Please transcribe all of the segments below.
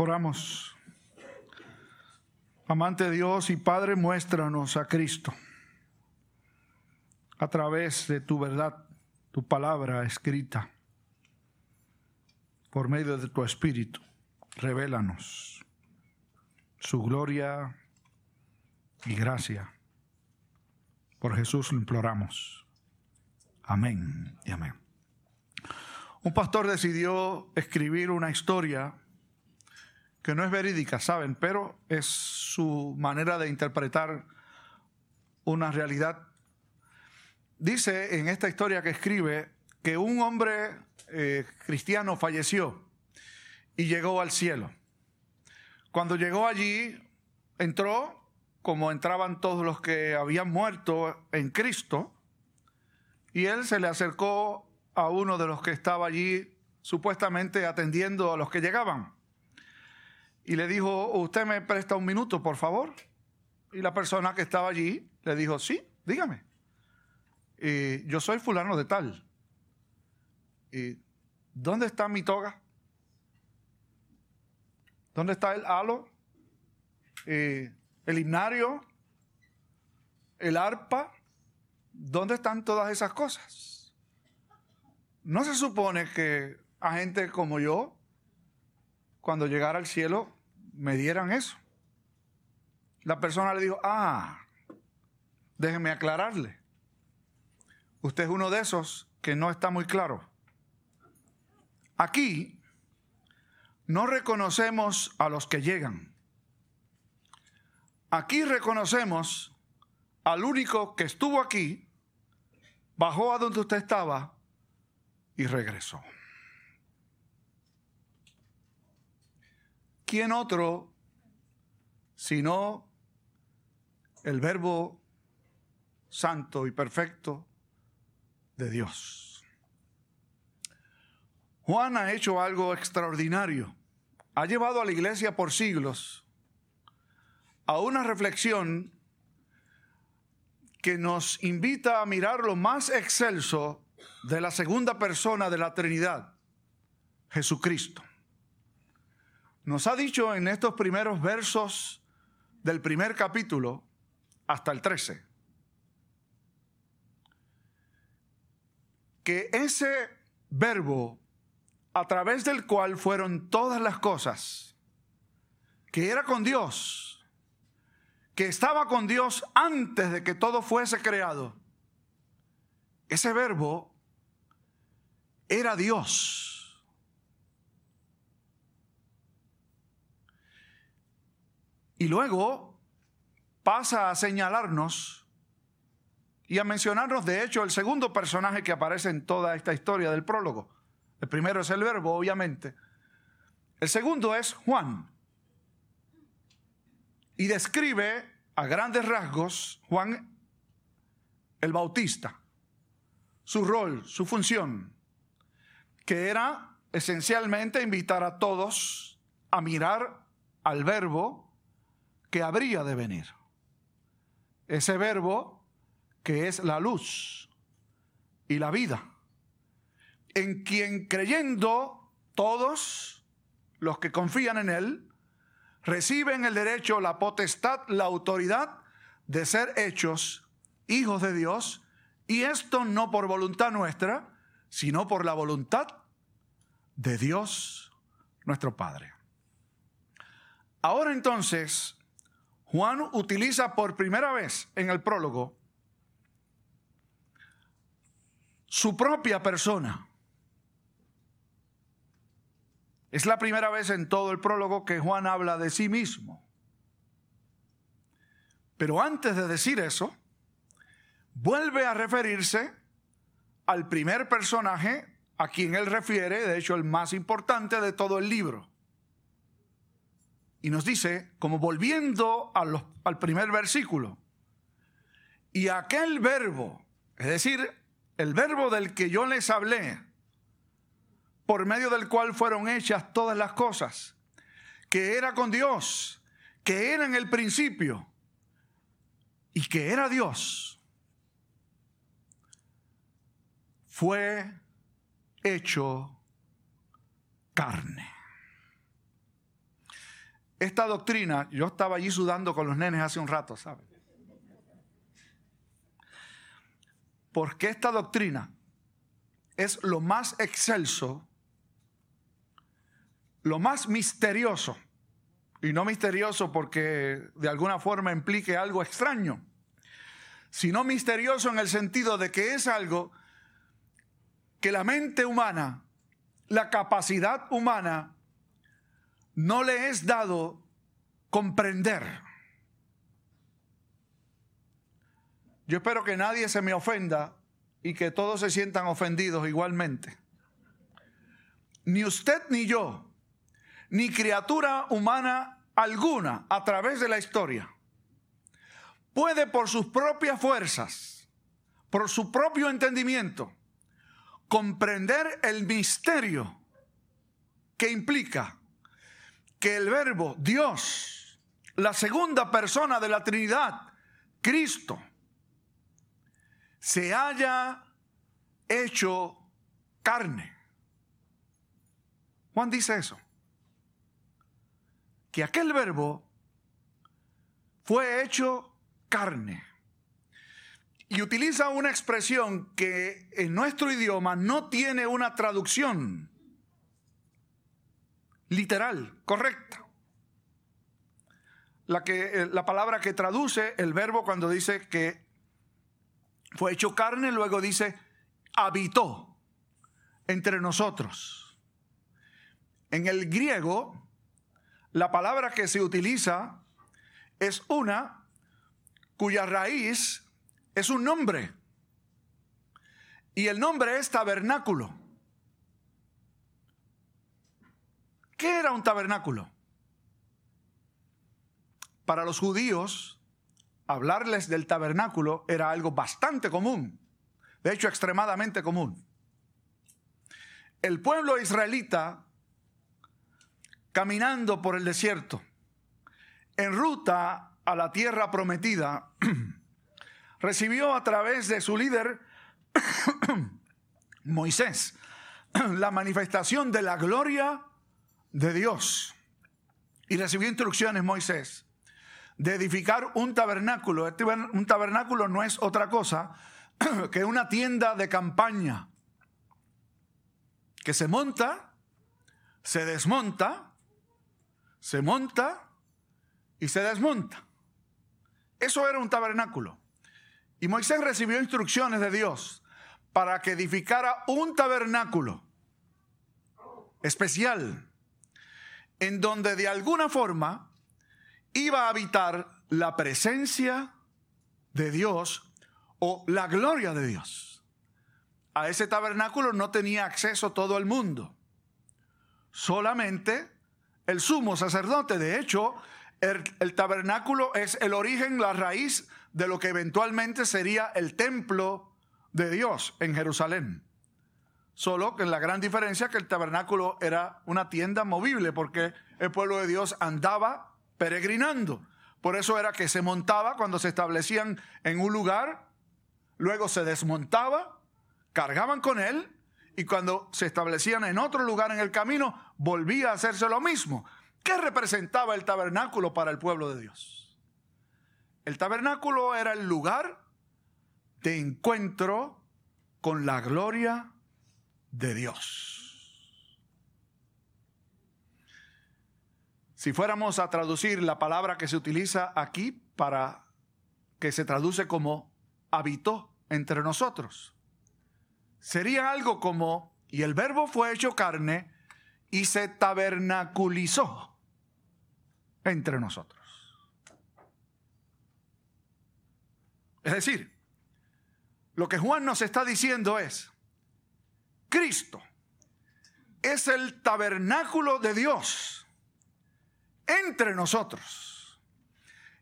Oramos. Amante Dios y Padre, muéstranos a Cristo a través de tu verdad, tu palabra escrita, por medio de tu Espíritu. Revélanos su gloria y gracia. Por Jesús lo imploramos. Amén y amén. Un pastor decidió escribir una historia que no es verídica, ¿saben? Pero es su manera de interpretar una realidad. Dice en esta historia que escribe que un hombre eh, cristiano falleció y llegó al cielo. Cuando llegó allí, entró como entraban todos los que habían muerto en Cristo, y él se le acercó a uno de los que estaba allí supuestamente atendiendo a los que llegaban y le dijo, ¿usted me presta un minuto, por favor? Y la persona que estaba allí le dijo, sí, dígame. Y yo soy fulano de tal. ¿Y dónde está mi toga? ¿Dónde está el halo? ¿El himnario? ¿El arpa? ¿Dónde están todas esas cosas? No se supone que a gente como yo, cuando llegara al cielo, me dieran eso. La persona le dijo, ah, déjeme aclararle. Usted es uno de esos que no está muy claro. Aquí no reconocemos a los que llegan. Aquí reconocemos al único que estuvo aquí, bajó a donde usted estaba y regresó. ¿Quién otro sino el verbo santo y perfecto de Dios? Juan ha hecho algo extraordinario. Ha llevado a la iglesia por siglos a una reflexión que nos invita a mirar lo más excelso de la segunda persona de la Trinidad, Jesucristo nos ha dicho en estos primeros versos del primer capítulo hasta el 13 que ese verbo a través del cual fueron todas las cosas, que era con Dios, que estaba con Dios antes de que todo fuese creado, ese verbo era Dios. Y luego pasa a señalarnos y a mencionarnos, de hecho, el segundo personaje que aparece en toda esta historia del prólogo. El primero es el verbo, obviamente. El segundo es Juan. Y describe a grandes rasgos Juan el Bautista, su rol, su función, que era esencialmente invitar a todos a mirar al verbo que habría de venir. Ese verbo que es la luz y la vida, en quien creyendo todos los que confían en Él, reciben el derecho, la potestad, la autoridad de ser hechos hijos de Dios, y esto no por voluntad nuestra, sino por la voluntad de Dios nuestro Padre. Ahora entonces, Juan utiliza por primera vez en el prólogo su propia persona. Es la primera vez en todo el prólogo que Juan habla de sí mismo. Pero antes de decir eso, vuelve a referirse al primer personaje a quien él refiere, de hecho el más importante de todo el libro. Y nos dice, como volviendo al primer versículo, y aquel verbo, es decir, el verbo del que yo les hablé, por medio del cual fueron hechas todas las cosas, que era con Dios, que era en el principio y que era Dios, fue hecho carne esta doctrina, yo estaba allí sudando con los nenes hace un rato, ¿sabes? Porque esta doctrina es lo más excelso, lo más misterioso, y no misterioso porque de alguna forma implique algo extraño, sino misterioso en el sentido de que es algo que la mente humana, la capacidad humana, no le es dado comprender. Yo espero que nadie se me ofenda y que todos se sientan ofendidos igualmente. Ni usted ni yo, ni criatura humana alguna a través de la historia, puede por sus propias fuerzas, por su propio entendimiento, comprender el misterio que implica que el verbo Dios, la segunda persona de la Trinidad, Cristo, se haya hecho carne. Juan dice eso. Que aquel verbo fue hecho carne. Y utiliza una expresión que en nuestro idioma no tiene una traducción literal, correcta. La, que, eh, la palabra que traduce el verbo cuando dice que fue hecho carne, luego dice habitó entre nosotros. En el griego, la palabra que se utiliza es una cuya raíz es un nombre. Y el nombre es tabernáculo. ¿Qué era un tabernáculo? Para los judíos, hablarles del tabernáculo era algo bastante común, de hecho extremadamente común. El pueblo israelita, caminando por el desierto, en ruta a la tierra prometida, recibió a través de su líder, Moisés, la manifestación de la gloria de Dios. Y recibió instrucciones Moisés de edificar un tabernáculo. Este un tabernáculo no es otra cosa que una tienda de campaña que se monta, se desmonta, se monta y se desmonta. Eso era un tabernáculo. Y Moisés recibió instrucciones de Dios para que edificara un tabernáculo especial en donde de alguna forma iba a habitar la presencia de Dios o la gloria de Dios. A ese tabernáculo no tenía acceso todo el mundo, solamente el sumo sacerdote. De hecho, el, tabernáculo es el origen, la raíz de lo que eventualmente sería el templo de Dios en Jerusalén. Solo que la gran diferencia es que el tabernáculo era una tienda movible porque el pueblo de Dios andaba peregrinando. Por eso era que se montaba cuando se establecían en un lugar, luego se desmontaba, cargaban con él y cuando se establecían en otro lugar en el camino, volvía a hacerse lo mismo. ¿Qué representaba el tabernáculo para el pueblo de Dios? El tabernáculo era el lugar de encuentro con la gloria de Dios. Si fuéramos a traducir la palabra que se utiliza aquí para que se traduce como habitó entre nosotros, sería algo como, y el verbo fue hecho carne y se tabernaculizó entre nosotros. Es decir, lo que Juan nos está diciendo es, Cristo es el tabernáculo de Dios entre nosotros.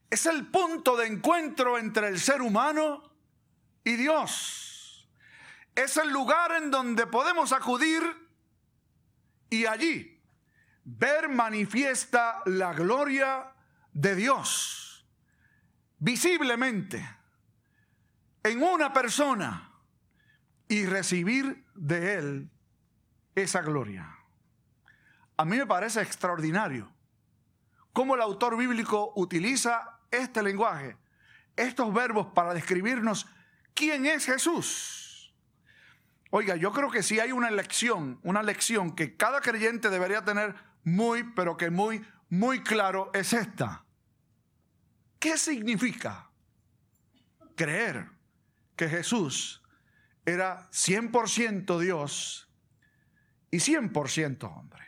Es el punto de encuentro entre el ser humano y Dios. Es el lugar en donde podemos acudir y allí ver manifiesta la gloria de Dios visiblemente en una persona y recibir de Él esa gloria. A mí me parece extraordinario cómo el autor bíblico utiliza este lenguaje, estos verbos para describirnos quién es Jesús. Oiga, yo creo que si hay una lección, una lección que cada creyente debería tener muy, pero que muy, muy claro, es esta. ¿Qué significa creer que Jesús era 100% Dios y 100% hombre?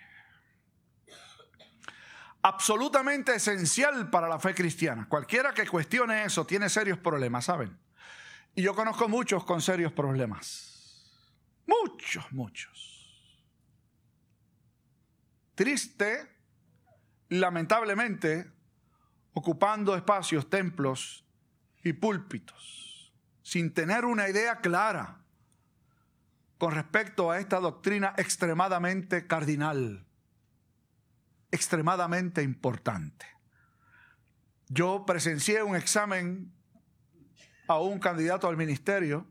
absolutamente esencial para la fe cristiana. Cualquiera que cuestione eso tiene serios problemas, ¿saben? Y yo conozco muchos con serios problemas. Muchos, muchos. Triste, lamentablemente, ocupando espacios, templos y púlpitos, sin tener una idea clara con respecto a esta doctrina extremadamente cardinal extremadamente importante. Yo presencié un examen a un candidato al ministerio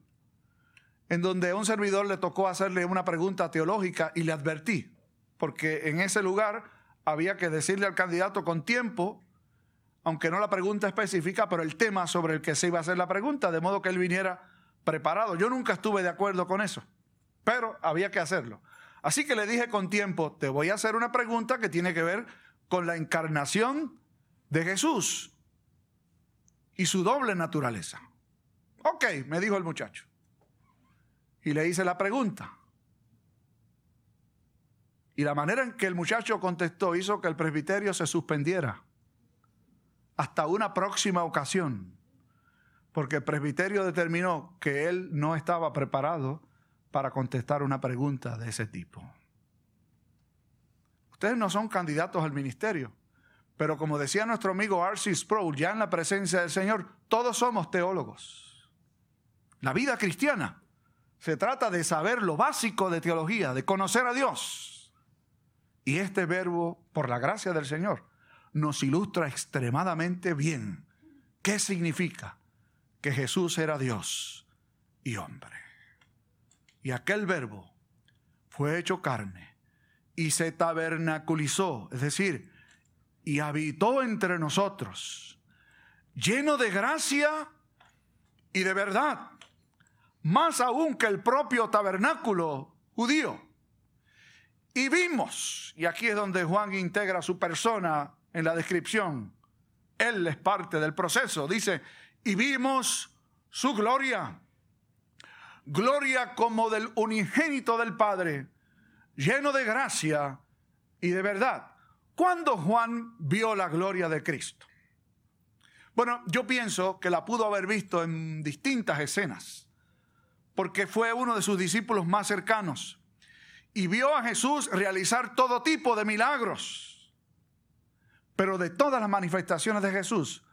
en donde a un servidor le tocó hacerle una pregunta teológica y le advertí, porque en ese lugar había que decirle al candidato con tiempo, aunque no la pregunta específica, pero el tema sobre el que se iba a hacer la pregunta, de modo que él viniera preparado. Yo nunca estuve de acuerdo con eso, pero había que hacerlo. Así que le dije con tiempo, te voy a hacer una pregunta que tiene que ver con la encarnación de Jesús y su doble naturaleza. Ok, me dijo el muchacho. Y le hice la pregunta. Y la manera en que el muchacho contestó hizo que el presbiterio se suspendiera hasta una próxima ocasión, porque el presbiterio determinó que él no estaba preparado para contestar una pregunta de ese tipo. Ustedes no son candidatos al ministerio, pero como decía nuestro amigo R.C. Sproul, ya en la presencia del Señor, todos somos teólogos. La vida cristiana se trata de saber lo básico de teología, de conocer a Dios. Y este verbo, por la gracia del Señor, nos ilustra extremadamente bien qué significa que Jesús era Dios y hombre. Y aquel verbo fue hecho carne y se tabernaculizó, es decir, y habitó entre nosotros, lleno de gracia y de verdad, más aún que el propio tabernáculo judío. Y vimos, y aquí es donde Juan integra su persona en la descripción, él es parte del proceso, dice, y vimos su gloria gloria como del unigénito del Padre, lleno de gracia y de verdad. ¿Cuándo Juan vio la gloria de Cristo? Bueno, yo pienso que la pudo haber visto en distintas escenas, porque fue uno de sus discípulos más cercanos y vio a Jesús realizar todo tipo de milagros. Pero de todas las manifestaciones de Jesús,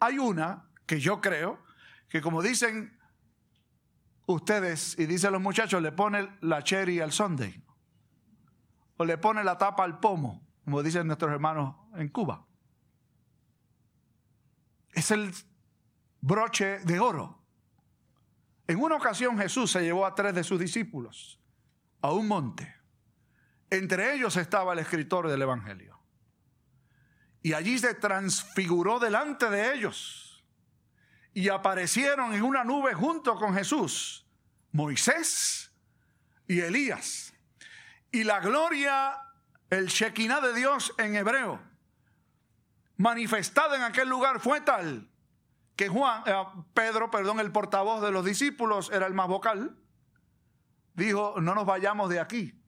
hay una que yo creo que como dicen ustedes, y dicen los muchachos, le pone la cherry al sunday. O le pone la tapa al pomo, como dicen nuestros hermanos en Cuba. Es el broche de oro. En una ocasión Jesús se llevó a tres de sus discípulos a un monte. Entre ellos estaba el escritor del Evangelio. Y allí se transfiguró delante de ellos y aparecieron en una nube junto con Jesús, Moisés y Elías. Y la gloria, el Shekinah de Dios en hebreo, manifestada en aquel lugar fue tal que Juan, eh, Pedro, perdón, el portavoz de los discípulos, era el más vocal, dijo, no nos vayamos de aquí.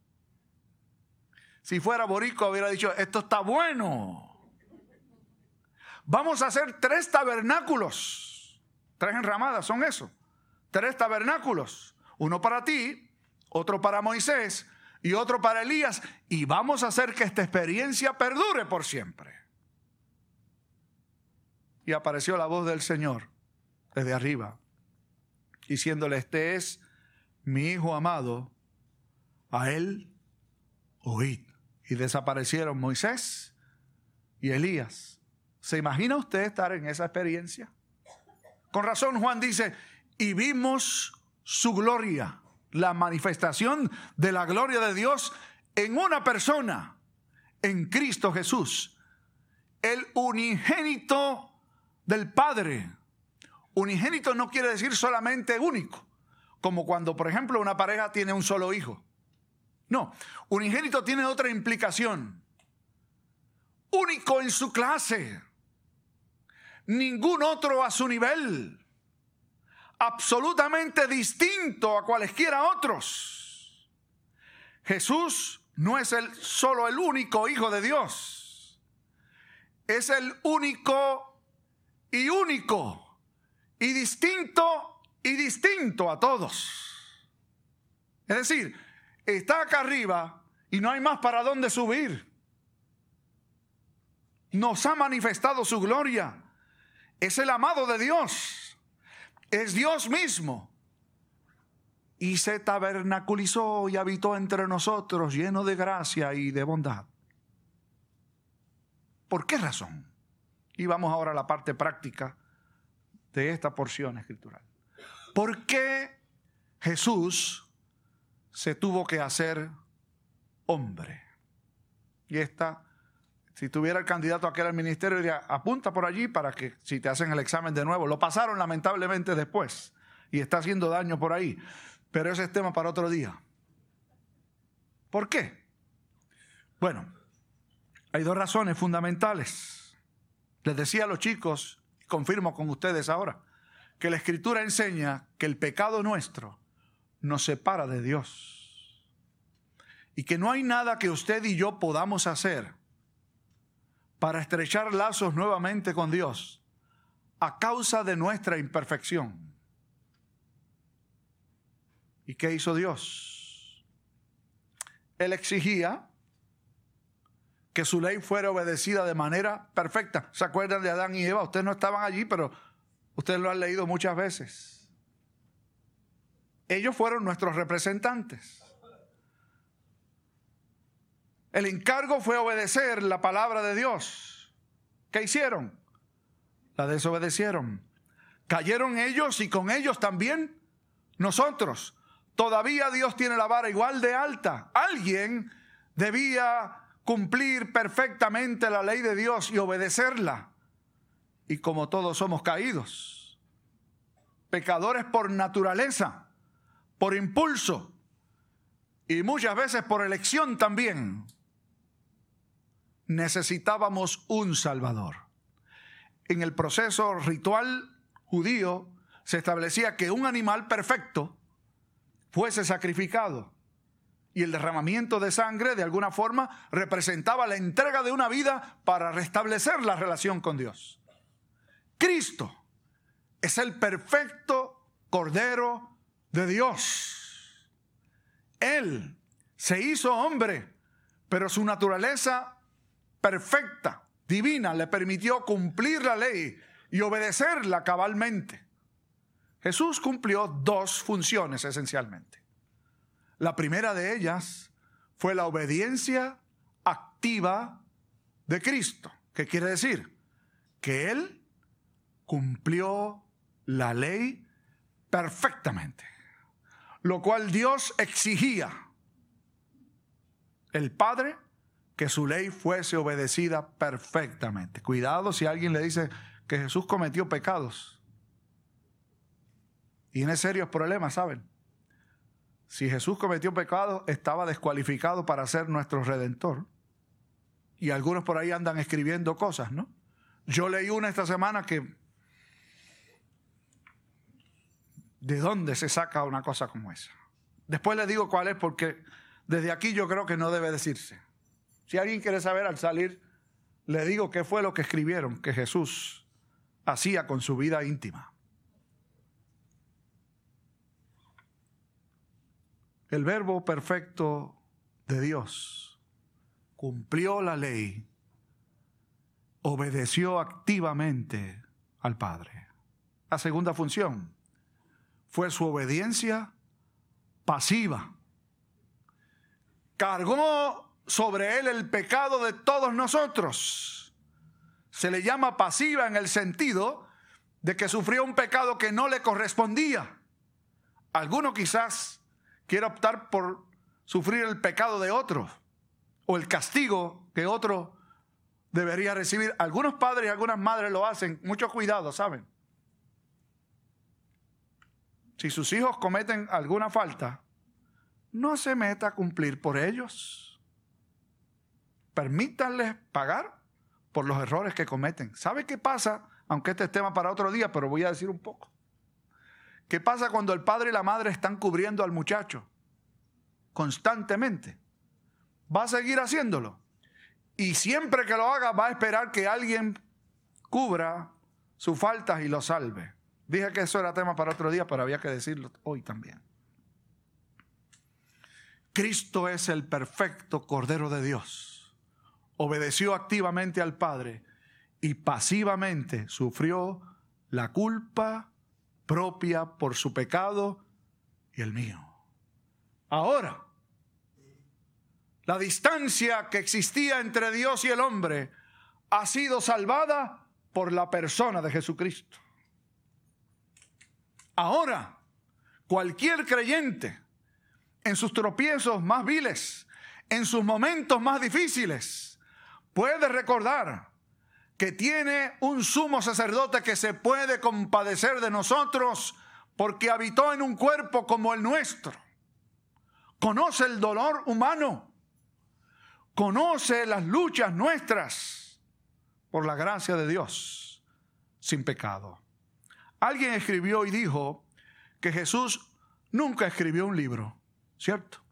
Si fuera Borico hubiera dicho, esto está bueno. Vamos a hacer tres tabernáculos Tres enramadas son eso. Tres tabernáculos. Uno para ti, otro para Moisés y otro para Elías. Y vamos a hacer que esta experiencia perdure por siempre. Y apareció la voz del Señor desde arriba, diciéndole, este es mi Hijo amado, a él oíd. Y desaparecieron Moisés y Elías. ¿Se imagina usted estar en esa experiencia? Con razón Juan dice, y vimos su gloria, la manifestación de la gloria de Dios en una persona, en Cristo Jesús. el unigénito del Padre. Unigénito no quiere decir solamente único, como cuando, por ejemplo, una pareja tiene un solo hijo. No, unigénito tiene otra implicación. Único en su clase. Ningún otro a su nivel. Absolutamente distinto a cualesquiera otros. Jesús no es el, solo el único Hijo de Dios. Es el único y único y distinto y distinto a todos. Es decir, está acá arriba y no hay más para dónde subir. Nos ha manifestado su gloria. Es el amado de Dios. Es Dios mismo. Y se tabernaculizó y habitó entre nosotros lleno de gracia y de bondad. ¿Por qué razón? Y vamos ahora a la parte práctica de esta porción escritural. ¿Por qué Jesús se tuvo que hacer hombre. Y esta, si tuviera el candidato aquel al ministerio, diría, apunta por allí para que si te hacen el examen de nuevo. Lo pasaron lamentablemente después y está haciendo daño por ahí. Pero ese es tema para otro día. ¿Por qué? Bueno, hay dos razones fundamentales. Les decía a los chicos, confirmo con ustedes ahora, que la escritura enseña que el pecado nuestro nos separa de Dios. Y que no hay nada que usted y yo podamos hacer para estrechar lazos nuevamente con Dios a causa de nuestra imperfección. ¿Y qué hizo Dios? Él exigía que su ley fuera obedecida de manera perfecta. ¿Se acuerdan de Adán y Eva? Ustedes no estaban allí, pero ustedes lo han leído muchas veces. Ellos fueron nuestros representantes. El encargo fue obedecer la palabra de Dios. ¿Qué hicieron? La desobedecieron. Cayeron ellos y con ellos también nosotros. Todavía Dios tiene la vara igual de alta. Alguien debía cumplir perfectamente la ley de Dios y obedecerla. Y como todos somos caídos, pecadores por naturaleza, por impulso y muchas veces por elección también, necesitábamos un Salvador. En el proceso ritual judío se establecía que un animal perfecto fuese sacrificado y el derramamiento de sangre de alguna forma representaba la entrega de una vida para restablecer la relación con Dios. Cristo es el perfecto Cordero de Dios. Él se hizo hombre, pero su naturaleza perfecta, divina, le permitió cumplir la ley y obedecerla cabalmente. Jesús cumplió dos funciones esencialmente. La primera de ellas fue la obediencia activa de Cristo. ¿Qué quiere decir? Que Él cumplió la ley perfectamente lo cual Dios exigía. El Padre, que su ley fuese obedecida perfectamente. Cuidado si alguien le dice que Jesús cometió pecados. En serios problemas, ¿saben? Si Jesús cometió pecados, estaba descualificado para ser nuestro redentor. Y algunos por ahí andan escribiendo cosas, ¿no? Yo leí una esta semana que ¿De dónde se saca una cosa como esa? Después le digo cuál es porque desde aquí yo creo que no debe decirse. Si alguien quiere saber al salir, le digo qué fue lo que escribieron que Jesús hacía con su vida íntima. El verbo perfecto de Dios cumplió la ley, obedeció activamente al Padre. La segunda función, fue su obediencia pasiva. Cargó sobre él el pecado de todos nosotros. Se le llama pasiva en el sentido de que sufrió un pecado que no le correspondía. Alguno quizás quiera optar por sufrir el pecado de otro o el castigo que otro debería recibir. Algunos padres y algunas madres lo hacen. Mucho cuidado, ¿saben? Si sus hijos cometen alguna falta, no se meta a cumplir por ellos. Permítanles pagar por los errores que cometen. ¿Sabe qué pasa? Aunque este es tema para otro día, pero voy a decir un poco. ¿Qué pasa cuando el padre y la madre están cubriendo al muchacho constantemente? Va a seguir haciéndolo. Y siempre que lo haga va a esperar que alguien cubra sus faltas y lo salve. Dije que eso era tema para otro día, pero había que decirlo hoy también. Cristo es el perfecto Cordero de Dios. Obedeció activamente al Padre y pasivamente sufrió la culpa propia por su pecado y el mío. Ahora, la distancia que existía entre Dios y el hombre ha sido salvada por la persona de Jesucristo. Ahora, cualquier creyente, en sus tropiezos más viles, en sus momentos más difíciles, puede recordar que tiene un sumo sacerdote que se puede compadecer de nosotros porque habitó en un cuerpo como el nuestro. Conoce el dolor humano. Conoce las luchas nuestras por la gracia de Dios sin pecado. Alguien escribió y dijo que Jesús nunca escribió un libro, ¿cierto?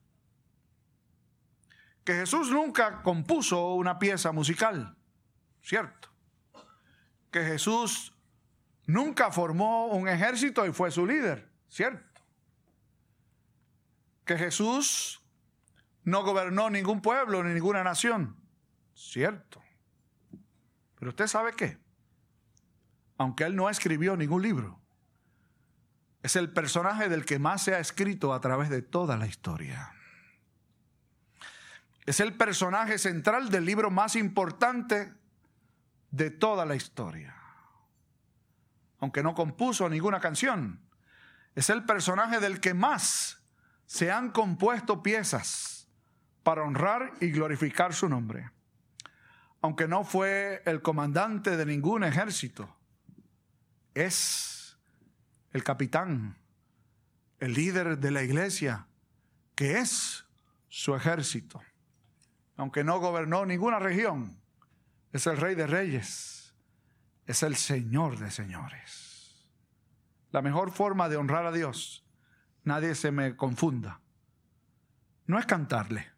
Que Jesús nunca compuso una pieza musical, ¿cierto? que Jesús nunca formó un ejército y fue su líder, ¿cierto? Que Jesús no gobernó ningún pueblo ni ninguna nación, ¿cierto? Pero usted sabe qué, aunque él no escribió ningún libro, es el personaje del que más se ha escrito a través de toda la historia. Es el personaje central del libro más importante de toda la historia. Aunque no compuso ninguna canción, es el personaje del que más se han compuesto piezas para honrar y glorificar su nombre. Aunque no fue el comandante de ningún ejército, es el capitán, el líder de la iglesia, que es su ejército. Aunque no gobernó ninguna región, es el rey de reyes, es el señor de señores. La mejor forma de honrar a Dios, nadie se me confunda, no es cantarle,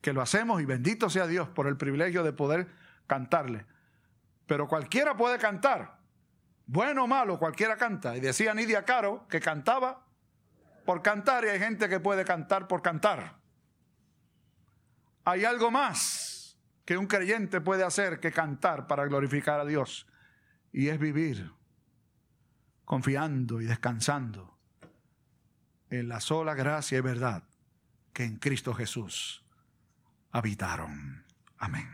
que lo hacemos y bendito sea Dios por el privilegio de poder cantarle. Pero cualquiera puede cantar, bueno o malo, cualquiera canta. Y decía Nidia Caro que cantaba por cantar y hay gente que puede cantar por cantar. Hay algo más que un creyente puede hacer que cantar para glorificar a Dios. Y es vivir confiando y descansando en la sola gracia y verdad que en Cristo Jesús habitaron. Amén.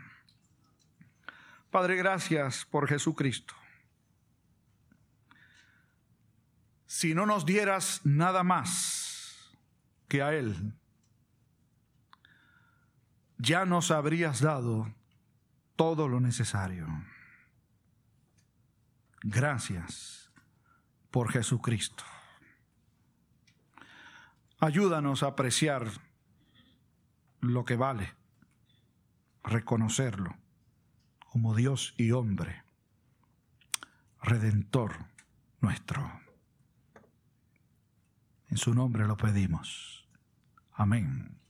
Padre, gracias por Jesucristo. Si no nos dieras nada más que a Él, ya nos habrías dado todo lo necesario. Gracias por Jesucristo. Ayúdanos a apreciar lo que vale, reconocerlo como Dios y hombre, redentor nuestro. En su nombre lo pedimos. Amén.